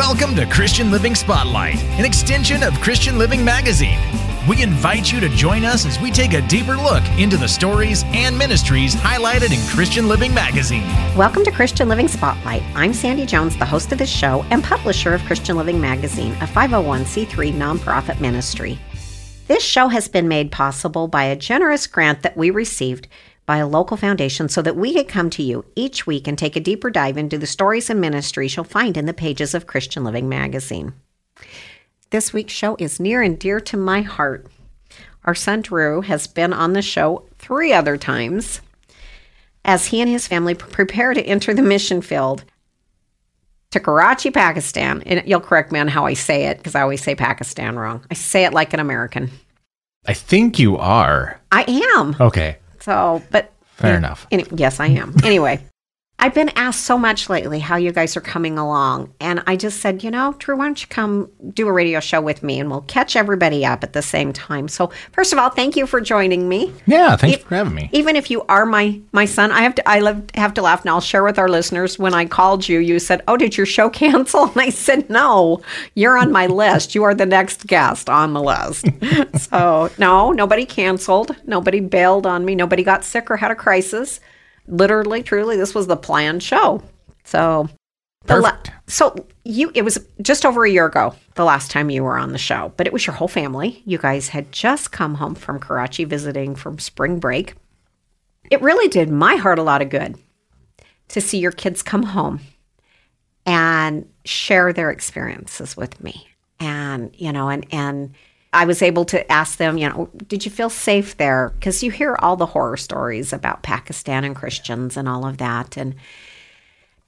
Welcome to Christian Living Spotlight, an extension of Christian Living Magazine. We invite you to join us as we take a deeper look into the stories and ministries highlighted in Christian Living Magazine. Welcome to Christian Living Spotlight. I'm Sandy Jones, the host of this show and publisher of Christian Living Magazine, a 501c3 nonprofit ministry. This show has been made possible by a generous grant that we received by a local foundation so that we could come to you each week and take a deeper dive into the stories and ministries you'll find in the pages of Christian Living magazine. This week's show is near and dear to my heart. Our son Drew has been on the show three other times as he and his family prepare to enter the mission field to Karachi, Pakistan. And you'll correct me on how I say it because I always say Pakistan wrong. I say it like an American. I think you are. I am. Okay. So, but Fair enough. Any, yes, I am. Anyway, I've been asked so much lately how you guys are coming along. And I just said, you know, Drew, why don't you come do a radio show with me and we'll catch everybody up at the same time. So, first of all, thank you for joining me. Yeah, thanks E- for having me. Even if you are my my son, I have to I love, have to laugh. And I'll share with our listeners. When I called you, you said, "Oh, did your show cancel?" And I said, "No, you're on my list. You are the next guest on the list." so no, nobody canceled. Nobody bailed on me. Nobody got sick or had a crisis. Literally, truly, this was the planned show. So. the la- Perfect. so you it was just over a year ago the last time you were on the show, but it was your whole family. You guys had just come home from Karachi visiting from spring break. It really did my heart a lot of good to see your kids come home and share their experiences with me. And, you know, and and I was able to ask them, you know, did you feel safe there? Because you hear all the horror stories about Pakistan and Christians and all of that. And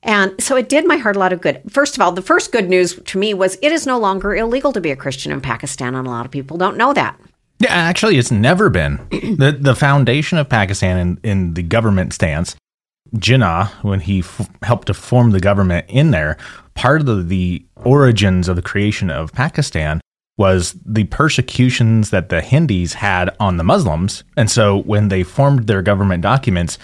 and so it did my heart a lot of good. First of all, the first good news to me was it is no longer illegal to be a Christian in Pakistan, and a lot of people don't know that. Yeah, actually, it's never been. the The foundation of Pakistan in, in the government stance, Jinnah, when he f- helped to form the government in there, part of the, the origins of the creation of Pakistan was the persecutions that the Hindis had on the Muslims. And so when they formed their government documents,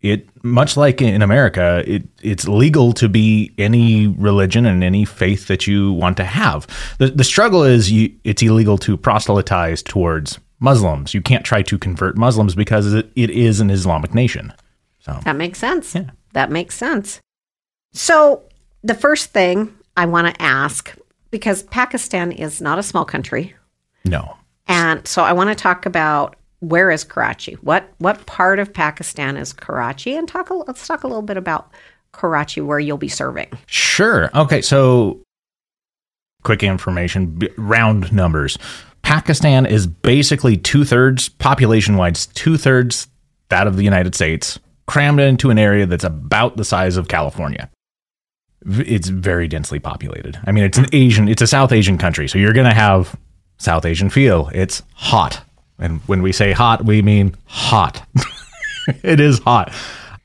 it much like in America, it it's legal to be any religion and any faith that you want to have. The the struggle is you it's illegal to proselytize towards Muslims. You can't try to convert Muslims because it, it is an Islamic nation. So That makes sense. Yeah. That makes sense. So, the first thing I want to ask, because Pakistan is not a small country, no. and so I want to talk about where is Karachi? What what part of Pakistan is Karachi? And talk a, let's talk a little bit about Karachi, where you'll be serving. Sure. Okay. So, quick information, round numbers. Pakistan is basically two thirds population wise, two thirds that of the United States, crammed into an area that's about the size of California. It's very densely populated. I mean, it's an Asian, it's a South Asian country, so you're going to have South Asian feel. It's hot. And when we say hot, we mean hot. it is hot.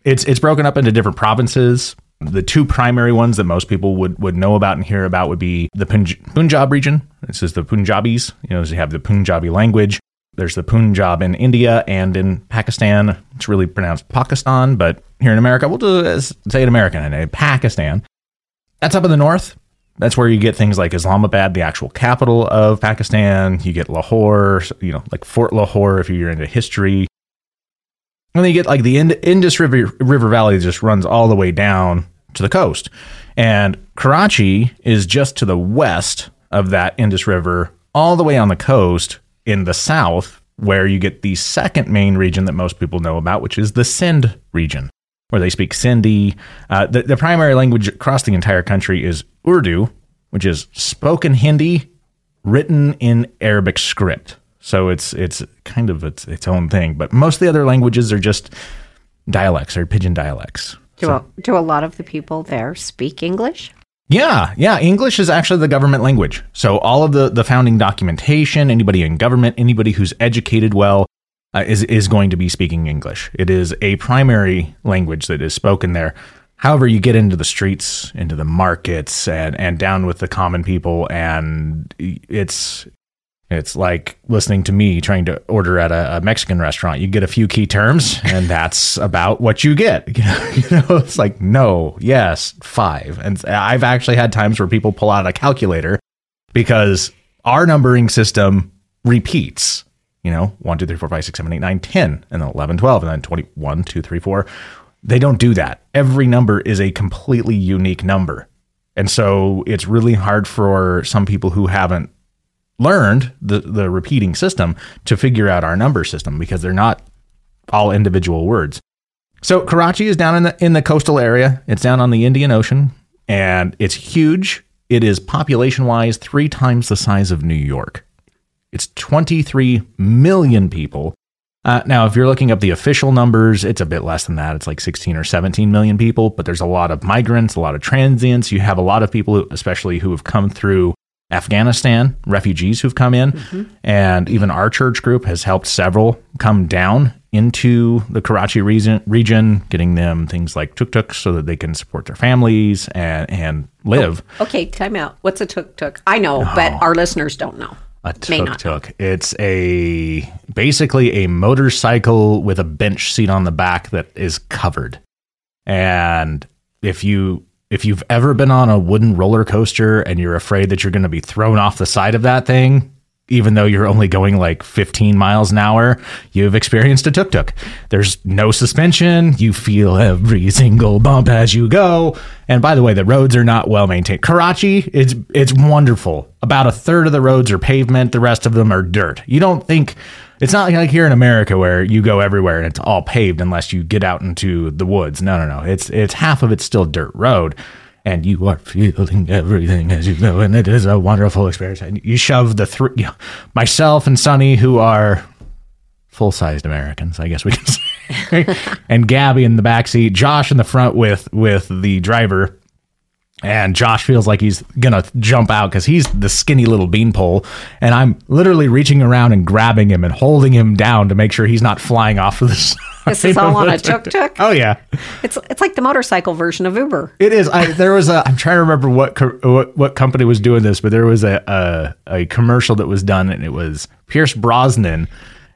It's it's broken up into different provinces. The two primary ones that most people would, would know about and hear about would be the Punj- Punjab region. This is the Punjabis. You know, so you have the Punjabi language. There's the Punjab in India and in Pakistan. It's really pronounced Pakistan, but here in America, we'll just uh, say it American and Pakistan. That's up in the north. That's where you get things like Islamabad, the actual capital of Pakistan. You get Lahore, you know, like Fort Lahore if you're into history. And then you get like the Ind- Indus River, River Valley just runs all the way down to the coast. And Karachi is just to the west of that Indus River, all the way on the coast in the south, where you get the second main region that most people know about, which is the Sindh region, where they speak Sindhi. Uh, the, the primary language across the entire country is Urdu, which is spoken Hindi, written in Arabic script. So it's it's kind of its its own thing. But most of the other languages are just dialects or pidgin dialects. Do, a, do a lot of the people there speak English? Yeah, yeah. English is actually the government language. So all of the, the founding documentation, anybody in government, anybody who's educated well, uh, is is going to be speaking English. It is a primary language that is spoken there. However, you get into the streets, into the markets, and and down with the common people, and it's It's like listening to me trying to order at a, a Mexican restaurant. You get a few key terms, and that's about what you get. You know, you know, it's like no, yes, five. And I've actually had times where people pull out a calculator because our numbering system repeats. You know, 1, 2, 3, 4, 5, 6, 7, 8, 9, 10, and then 11, 12, and then 21, 2, 3, 4. They don't do that. Every number is a completely unique number. And so it's really hard for some people who haven't learned the, the repeating system to figure out our number system because they're not all individual words. So Karachi is down in the in the coastal area. It's down on the Indian Ocean and it's huge. It is population wise three times the size of New York. It's 23 million people. Uh, now, if you're looking up the official numbers, it's a bit less than that. It's like 16 or 17 million people, but there's a lot of migrants, a lot of transients. You have a lot of people, who, especially who have come through Afghanistan, refugees who've come in. Mm-hmm. And even our church group has helped several come down into the Karachi region, region getting them things like tuk tuks so that they can support their families and, and live. Oh, okay, time out. What's a tuk tuk? I know, oh. but our listeners don't know. A tuk tuk. It's a basically a motorcycle with a bench seat on the back that is covered. And if you if you've ever been on a wooden roller coaster and you're afraid that you're going to be thrown off the side of that thing, even though you're only going like 15 miles an hour, you've experienced a tuk tuk. There's no suspension. You feel every single bump as you go. And by the way, the roads are not well maintained. Karachi, it's it's wonderful. About a third of the roads are pavement. The rest of them are dirt. You don't think it's not like here in America where you go everywhere and it's all paved unless you get out into the woods. No, no, no. It's it's half of it's still dirt road and you are feeling everything as you go, and it is a wonderful experience. And you shove the three, you know, myself and Sonny, who are full-sized Americans, I guess we can say, and Gabby in the back seat, Josh in the front with with the driver. And Josh feels like he's gonna jump out because he's the skinny little beanpole, and I'm literally reaching around and grabbing him and holding him down to make sure he's not flying off of the this is all on a tuk tuk. Oh yeah, it's it's like the motorcycle version of Uber. It is. I, there was a. I'm trying to remember what what what company was doing this, but there was a, a a commercial that was done, and it was Pierce Brosnan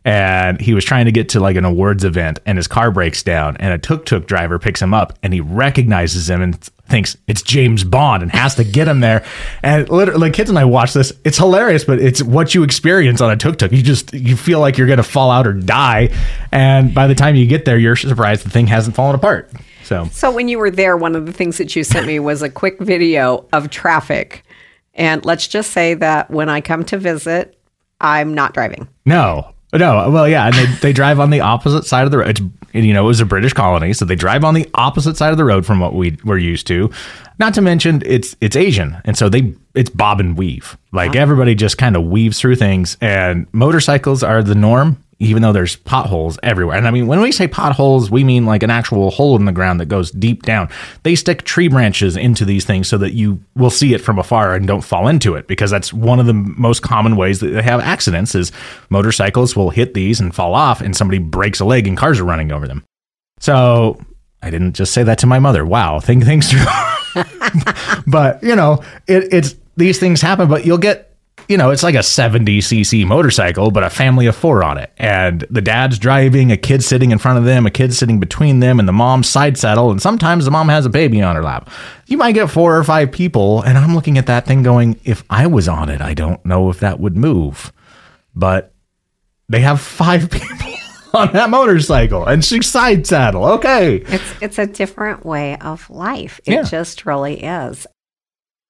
and he was trying to get to like an awards event and his car breaks down and a tuk-tuk driver picks him up and he recognizes him and thinks it's James Bond and has to get him there. And literally, like kids and I watch this. It's hilarious, but it's what you experience on a tuk tuk. You just you feel like you're going to fall out or die, and by the time you get there, you're surprised the thing hasn't fallen apart. So, so when you were there, one of the things that you sent me was a quick video of traffic. And let's just say that when I come to visit, I'm not driving. No, no, well, yeah, and they, they drive on the opposite side of the road. It's, you know, it was a British colony, so they drive on the opposite side of the road from what we were used to. Not to mention, it's it's Asian, and so they it's bob and weave. Like everybody just kind of weaves through things, and motorcycles are the norm even though there's potholes everywhere. And I mean, when we say potholes, we mean like an actual hole in the ground that goes deep down. They stick tree branches into these things so that you will see it from afar and don't fall into it because that's one of the most common ways that they have accidents is motorcycles will hit these and fall off and somebody breaks a leg and cars are running over them. So I didn't just say that to my mother. Wow, think things through. but you know, it, it's these things happen, but you'll get you know, it's like a 70cc motorcycle, but a family of four on it. And the dad's driving, a kid sitting in front of them, a kid sitting between them, and the mom's side saddle. And sometimes the mom has a baby on her lap. You might get four or five people. And I'm looking at that thing going, if I was on it, I don't know if that would move. But they have five people on that motorcycle and she's side saddle. Okay. It's it's a different way of life. It yeah. just really is.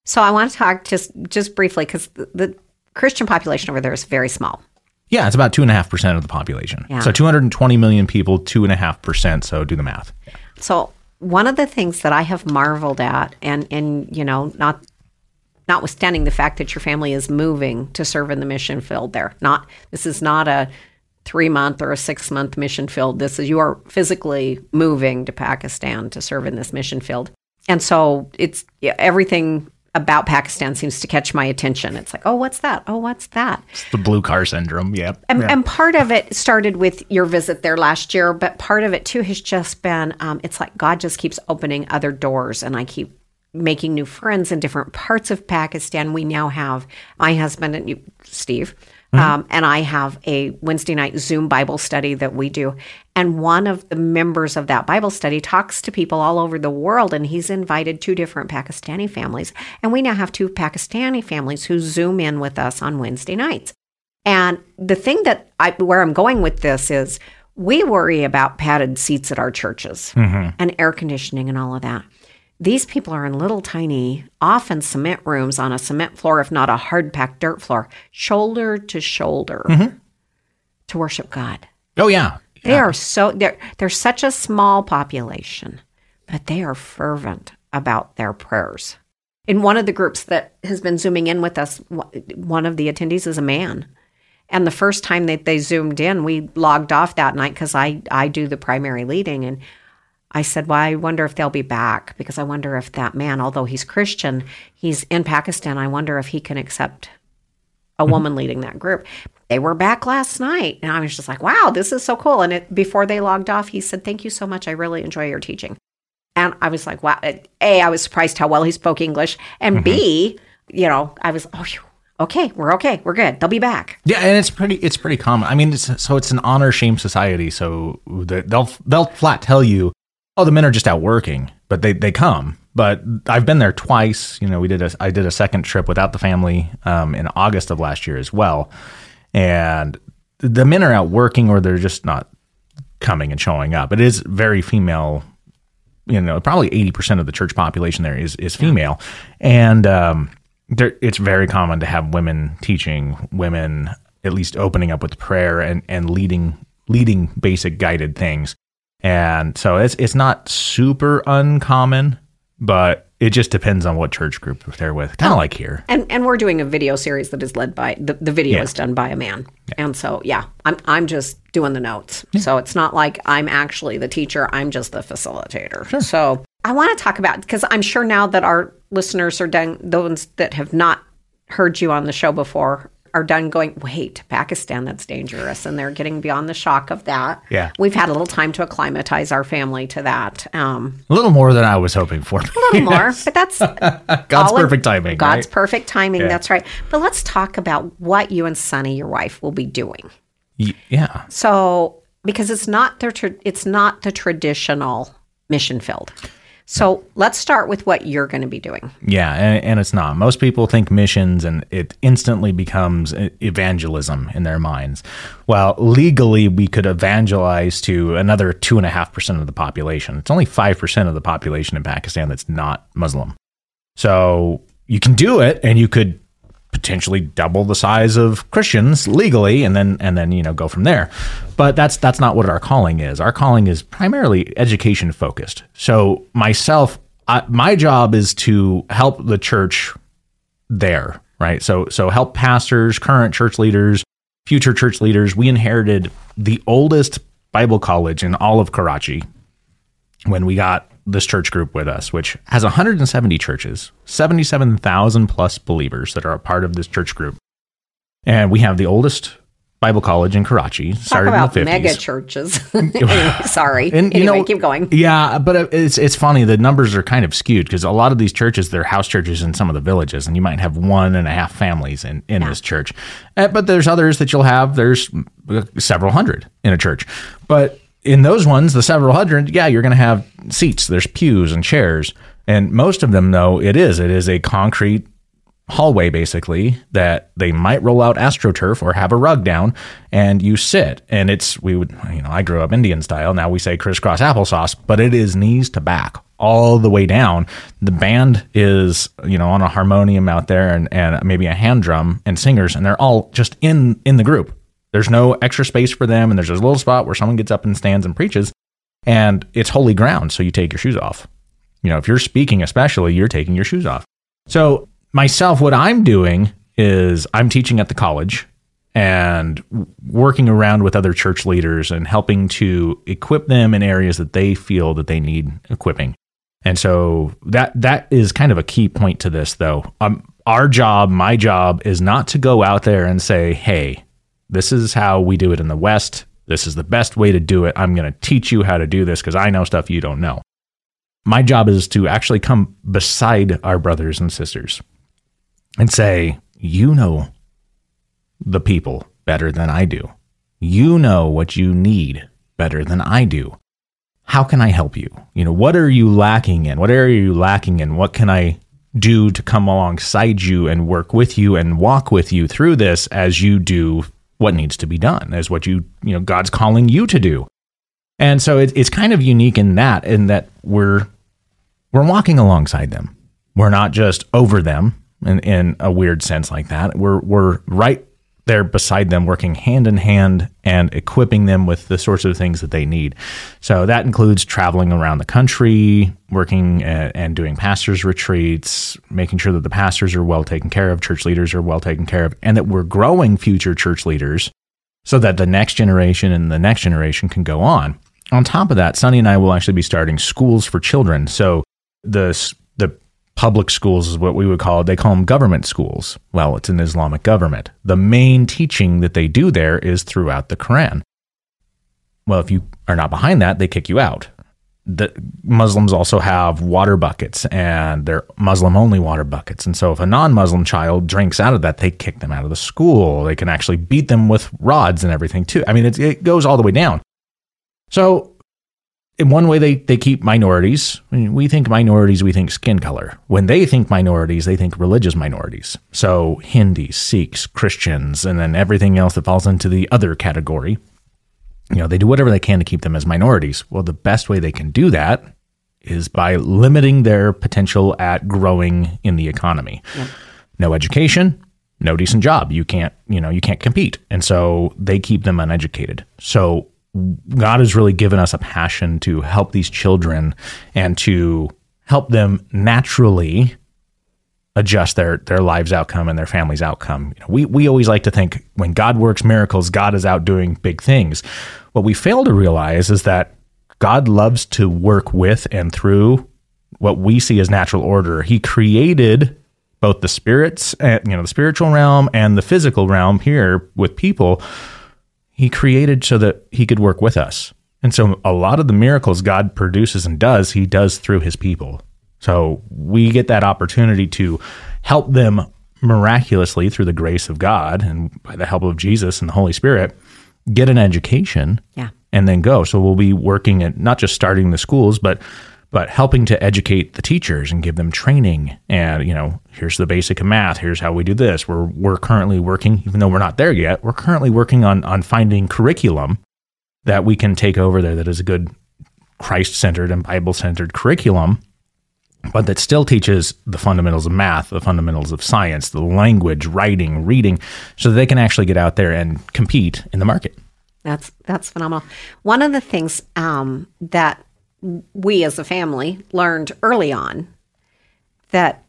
So I want to talk just just briefly because the, the Christian population over there is very small. Yeah, it's about two and a half percent of the population. Yeah. So 220 million people, two and a half percent. So do the math. So one of the things that I have marveled at, and and you know, not notwithstanding the fact that your family is moving to serve in the mission field there, not this is not a three month or a six month mission field. This is you are physically moving to Pakistan to serve in this mission field, and so it's everything about Pakistan seems to catch my attention. It's like, oh, what's that? Oh, what's that? It's the blue car syndrome. Yep. And, yeah. and part of it started with your visit there last year, but part of it too has just been um, it's like God just keeps opening other doors, and I keep making new friends in different parts of Pakistan. We now have my husband and you, Steve. Um, and I have a Wednesday night Zoom Bible study that we do. And one of the members of that Bible study talks to people all over the world. And he's invited two different Pakistani families. And we now have two Pakistani families who Zoom in with us on Wednesday nights. And the thing that I, where I'm going with this is we worry about padded seats at our churches and air conditioning and all of that. These people are in little tiny, often cement rooms on a cement floor, if not a hard packed dirt floor, shoulder to shoulder mm-hmm. to worship God. Oh yeah. They are so they're they're such a small population, but they are fervent about their prayers. In one of the groups that has been zooming in with us, one of the attendees is a man. And the first time that they zoomed in, we logged off that night because I I do the primary leading, and I said, "Well, I wonder if they'll be back because I wonder if that man, although he's Christian, he's in Pakistan. I wonder if he can accept a mm-hmm. woman leading that group." They were back last night, and I was just like, "Wow, this is so cool!" And it, before they logged off, he said, "Thank you so much. I really enjoy your teaching." And I was like, "Wow!" A, I was surprised how well he spoke English, and B, mm-hmm. you know, I was, "Oh, phew, okay, we're okay, we're good. They'll be back." Yeah, and it's pretty it's pretty common. I mean, it's, so it's an honor shame society. So they'll they'll flat tell you, "Oh, the men are just out working," but they they come. But I've been there twice. You know, we did a I did a second trip without the family um, in August of last year as well, and the men are out working or they're just not coming and showing up. It is very female you know probably 80% of the church population there is is female and um there it's very common to have women teaching women at least opening up with prayer and and leading leading basic guided things and so it's it's not super uncommon but it just depends on what church group they're with kind of oh. like here And and we're doing a video series that is led by the, the video Yeah. is done by a man. And so yeah, I'm I'm just doing the notes. So it's not like I'm actually the teacher, I'm just the facilitator. So I want to talk about because I'm sure now that our listeners are done those that have not heard you on the show before are done going, wait, Pakistan, that's dangerous. And they're getting beyond the shock of that. Yeah. We've had a little time to acclimatize our family to that. Um, a little more than i was hoping for a little more, but that's god's of- perfect timing God's right? perfect timing. Yeah. That's right. But let's talk about what you and Sunny, your wife, will be doing. Yeah So, because it's not the tra- it's not the traditional mission field. So let's start with what you're going to be doing. Yeah, and, and it's not. Most people think missions and it instantly becomes evangelism in their minds. Well, legally, we could evangelize to another 2.5% of the population. It's only 5% of the population in Pakistan that's not Muslim. So you can do it and you could potentially double the size of Christians legally and then and then you know go from there. But that's that's not what our calling is. Our calling is primarily education focused. So myself I, my job is to help the church there, right? So so help pastors, current church leaders, future church leaders. We inherited the oldest Bible college in all of Karachi when we got this church group with us, which has 170 churches, 77,000 plus believers that are a part of this church group. And we have the oldest Bible college in Karachi, Talk started about in the 50s. mega churches. anyway, sorry. And, you know, keep going. Yeah, but it's it's funny. The numbers are kind of skewed because a lot of these churches, they're house churches in some of the villages, and you might have one and a half families in in this church. Uh, but there's others that you'll have. There's uh, several hundred in a church, but in those ones, the several hundred, yeah, you're going to have seats. There's pews and chairs, and most of them, though, it is it is a concrete hallway basically that they might roll out astroturf or have a rug down and you sit. And it's we would you know I grew up Indian style. Now we say crisscross applesauce but it is knees to back all the way down. The band is you know on a harmonium out there and, and maybe a hand drum and singers and they're all just in in the group there's no extra space for them and there's a little spot where someone gets up and stands and preaches and it's holy ground so you take your shoes off you know if you're speaking especially you're taking your shoes off so myself, what I'm doing is I'm teaching at the college and working around with other church leaders and helping to equip them in areas that they feel that they need equipping. And so that that is kind of a key point to this, though. Um, our job, my job, is not to go out there and say, "Hey, this is how we do it in the West. This is the best way to do it. I'm going to teach you how to do this because I know stuff you don't know." My job is to actually come beside our brothers and sisters and say, you know the people better than I do. You know what you need better than I do. How can I help you? You know, what are you lacking in? What are you lacking in? What can I do to come alongside you and work with you and walk with you through this as you do what needs to be done, as what you, you know, God's calling you to do. And so it, it's kind of unique in that, in that we're we're walking alongside them. We're not just over them in, in a weird sense like that. We're we're right there beside them, working hand in hand and equipping them with the sorts of things that they need. So that includes traveling around the country, working at, and doing pastors' retreats, making sure that the pastors are well taken care of, church leaders are well taken care of, and that we're growing future church leaders so that the next generation and the next generation can go on. On top of that, Sonny and I will actually be starting schools for children. So the public schools is what we would call it. They call them government schools. Well, it's an Islamic government. The main teaching that they do there is throughout the Quran. Well, if you are not behind that, they kick you out. The Muslims also have water buckets and they're Muslim only water buckets. And so if a non Muslim child drinks out of that, they kick them out of the school. They can actually beat them with rods and everything too. I mean, it goes all the way down. So in one way they, they keep minorities. we think minorities, we think skin color. When they think minorities, they think religious minorities. So Hindus, Sikhs, Christians, and then everything else that falls into the other category. You know, they do whatever they can to keep them as minorities. Well, the best way they can do that is by limiting their potential at growing in the economy. No education, no decent job. You can't, you know, you can't compete. And so they keep them uneducated. So God has really given us a passion to help these children and to help them naturally adjust their their lives outcome and their family's outcome. You know, we we always like to think when God works miracles, God is out doing big things. What we fail to realize is that God loves to work with and through what we see as natural order. He created both the spirits, and, you know, the spiritual realm and the physical realm here with people he created so that he could work with us. And so a lot of the miracles God produces and does, he does through his people. So we get that opportunity to help them miraculously through the grace of God and by the help of Jesus and the Holy Spirit get an education yeah. and then go. So we'll be working at not just starting the schools, but but helping to educate the teachers and give them training and you know here's the basic of math here's how we do this. We're we're currently working even though we're not there yet we're currently working on on finding curriculum that we can take over there that is a good christ-centered and bible-centered curriculum but that still teaches the fundamentals of math the fundamentals of science the language writing reading so that they can actually get out there and compete in the market. That's that's phenomenal. One of the things um, that we as a family learned early on that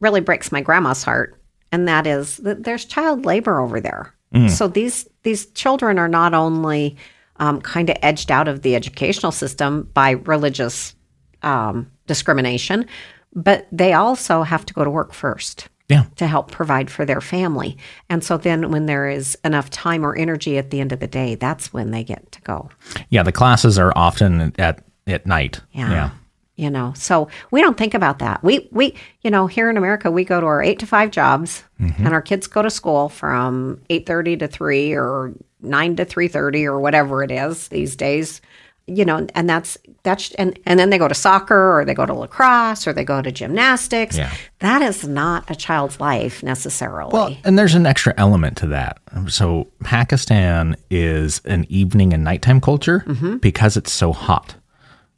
really breaks my grandma's heart and that is that there's child labor over there mm. so these these children are not only um, kind of edged out of the educational system by religious um, discrimination but they also have to go to work first yeah. to help provide for their family and so then when there is enough time or energy at the end of the day that's when they get to go yeah the classes are often at at night. Yeah. yeah. You know, so we don't think about that. We we you know here in America we go to our eight to five jobs, mm-hmm. and our kids go to school from eight thirty to three or nine to three thirty or whatever it is these days you know, and that's that's and and then they go to soccer or they go to lacrosse or they go to gymnastics. Yeah. That is not a child's life necessarily. Well, and there's an extra element to that. So Pakistan is an evening and nighttime culture mm-hmm. because it's so hot.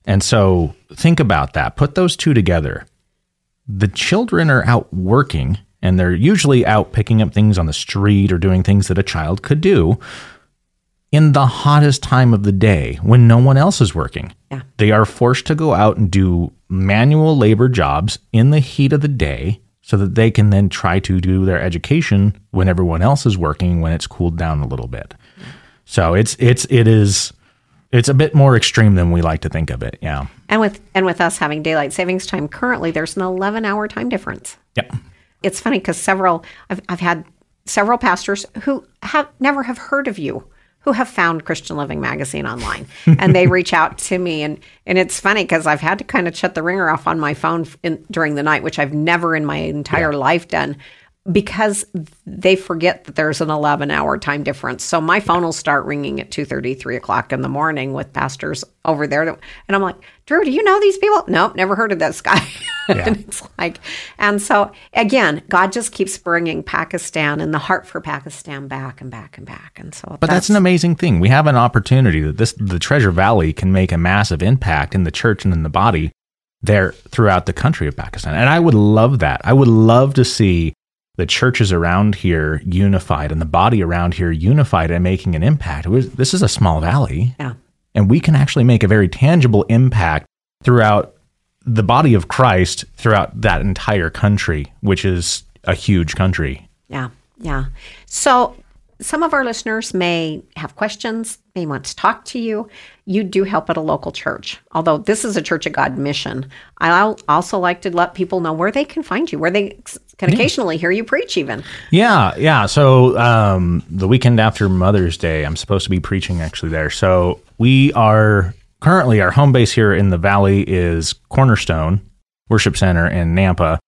And so think about that. Put those two together. The children are out working and they're usually out picking up things on the street or doing things that a child could do in the hottest time of the day when no one else is working. Yeah. They are forced to go out and do manual labor jobs in the heat of the day so that they can then try to do their education when everyone else is working when it's cooled down a little bit. So it's it's it is it's a bit more extreme than we like to think of it. Yeah. And with and with us having daylight savings time currently, there's an 11 hour time difference. Yep. It's funny because several I've, I've had several pastors who have never have heard of you who have found Christian Living magazine online and they reach out to me and and it's funny because I've had to kind of shut the ringer off on my phone in, during the night, which I've never in my entire yeah. life done. Because they forget that there's an 11 hour time difference. So my phone will start ringing at 2 3 o'clock in the morning with pastors over there. And I'm like, Drew, do you know these people? Nope, never heard of this guy. Yeah. and it's like, and so again, God just keeps bringing Pakistan and the heart for Pakistan back and back and back. And so, but that's, that's an amazing thing. We have an opportunity that this, the Treasure Valley can make a massive impact in the church and in the body there throughout the country of Pakistan. And I would love that. I would love to see the churches around here unified and the body around here unified and making an impact. Was, this is a small valley. Yeah. And we can actually make a very tangible impact throughout the body of Christ throughout that entire country, which is a huge country. Yeah. Yeah. So some of our listeners may have questions, may want to talk to you. You do help at a local church, although this is a Church of God mission. I'll also like to let people know where they can find you, where they can yeah. occasionally hear you preach, even. Yeah, yeah. So um, the weekend after Mother's Day, I'm supposed to be preaching actually there. So we are currently our home base here in the valley is Cornerstone Worship Center in Nampa.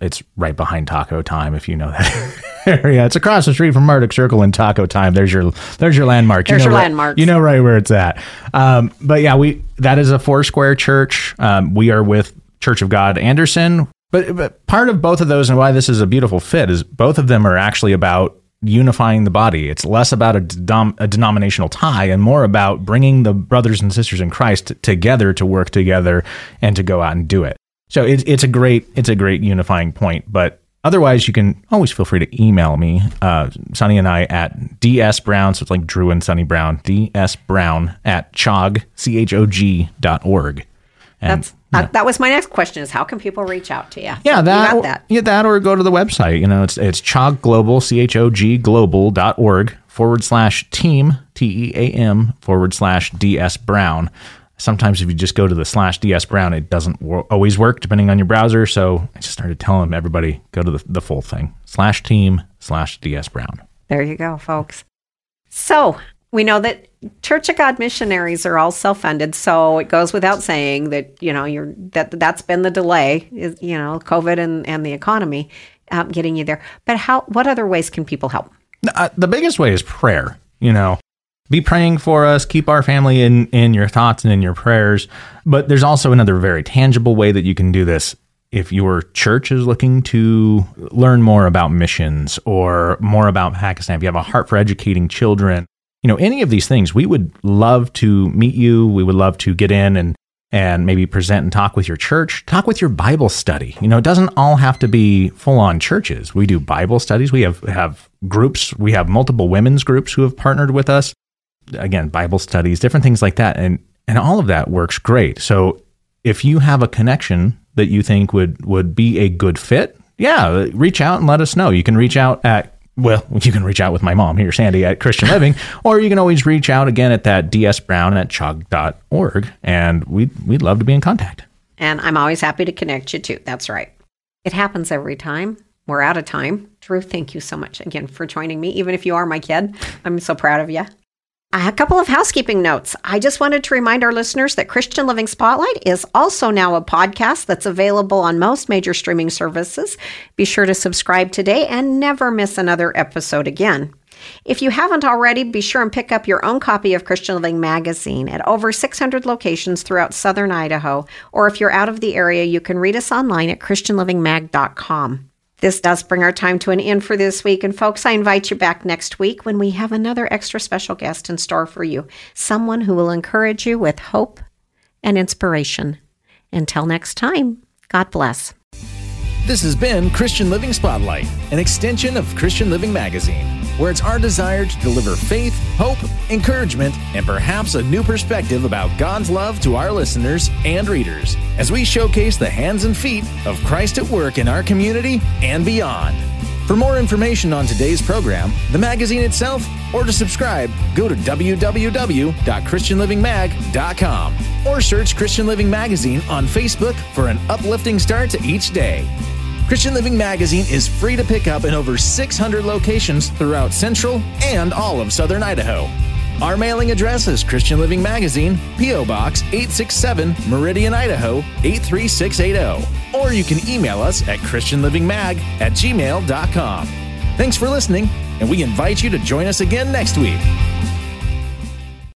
It's right behind Taco Time, if you know that. area. It's across the street from Murdoch Circle and Taco Time. There's your there's your landmark. There's you know your right, landmark. You know right where it's at. Um, but yeah, we that is a four square church. Um, we are with Church of God Anderson. But, but part of both of those and why this is a beautiful fit is both of them are actually about unifying the body. It's less about a, dom- a, denominational tie and more about bringing the brothers and sisters in Christ t- together to work together and to go out and do it. So it, it's a great it's a great unifying point. But Otherwise, you can always feel free to email me, uh, Sonny and I at dsbrown, so it's like Drew and Sonny Brown, dsbrown at chog, C-H-O-G dot org. And, That's, uh, that was my next question is how can people reach out to you? Yeah, that, or, that. Yeah, that or go to the website. You know, it's, it's chog global, C-H-O-G global dot org forward slash team, T-E-A-M forward slash ds brown sometimes if you just go to the slash ds brown it doesn't always work depending on your browser. So i just started telling everybody go to the, the full thing. Slash team slash ds brown. There you go folks. So we know that church of god missionaries are all self-funded. So it goes without saying that you know you're that that's been the delay is you know covid and, and the economy um, getting you there. But how what other ways can people help? Uh, the biggest way is prayer you know be praying for us. Keep our family in, in your thoughts and in your prayers. But there's also another very tangible way that you can do this. If your church is looking to learn more about missions or more about Pakistan, if you have a heart for educating children, you know, any of these things, we would love to meet you. We would love to get in and and maybe present and talk with your church, talk with your Bible study. You know, it doesn't all have to be full on churches. We do Bible studies. We have have groups. We have multiple women's groups who have partnered with us again, Bible studies, different things like that. And, and all of that works great. So if you have a connection that you think would, would be a good fit, yeah, reach out and let us know. You can reach out at well, you can reach out with my mom here, Sandy, at Christian Living, or you can always reach out again at that dsbrown at chog.org, and we'd, we'd love to be in contact. And I'm always happy to connect you too. That's right. It happens every time. We're out of time. Drew, thank you so much again for joining me, even if you are my kid. I'm so proud of you. A couple of housekeeping notes. I just wanted to remind our listeners that Christian Living Spotlight is also now a podcast that's available on most major streaming services. Be sure to subscribe today and never miss another episode again. If you haven't already, be sure and pick up your own copy of Christian Living Magazine at over 600 locations throughout southern Idaho. Or if you're out of the area, you can read us online at ChristianLivingMag.com. This does bring our time to an end for this week. And folks, I invite you back next week when we have another extra special guest in store for you someone who will encourage you with hope and inspiration. Until next time, God bless. This has been Christian Living Spotlight, an extension of Christian Living Magazine where it's our desire to deliver faith, hope, encouragement, and perhaps a new perspective about God's love to our listeners and readers as we showcase the hands and feet of Christ at work in our community and beyond. For more information on today's program, the magazine itself, or to subscribe, go to www.christianlivingmag.com or search Christian Living Magazine on Facebook for an uplifting start to each day. Christian Living Magazine is free to pick up in over 600 locations throughout central and all of southern Idaho. Our mailing address is Christian Living Magazine, P.O. Box 867, Meridian, Idaho 83680. Or you can email us at ChristianLivingMag at gmail.com. Thanks for listening, and we invite you to join us again next week.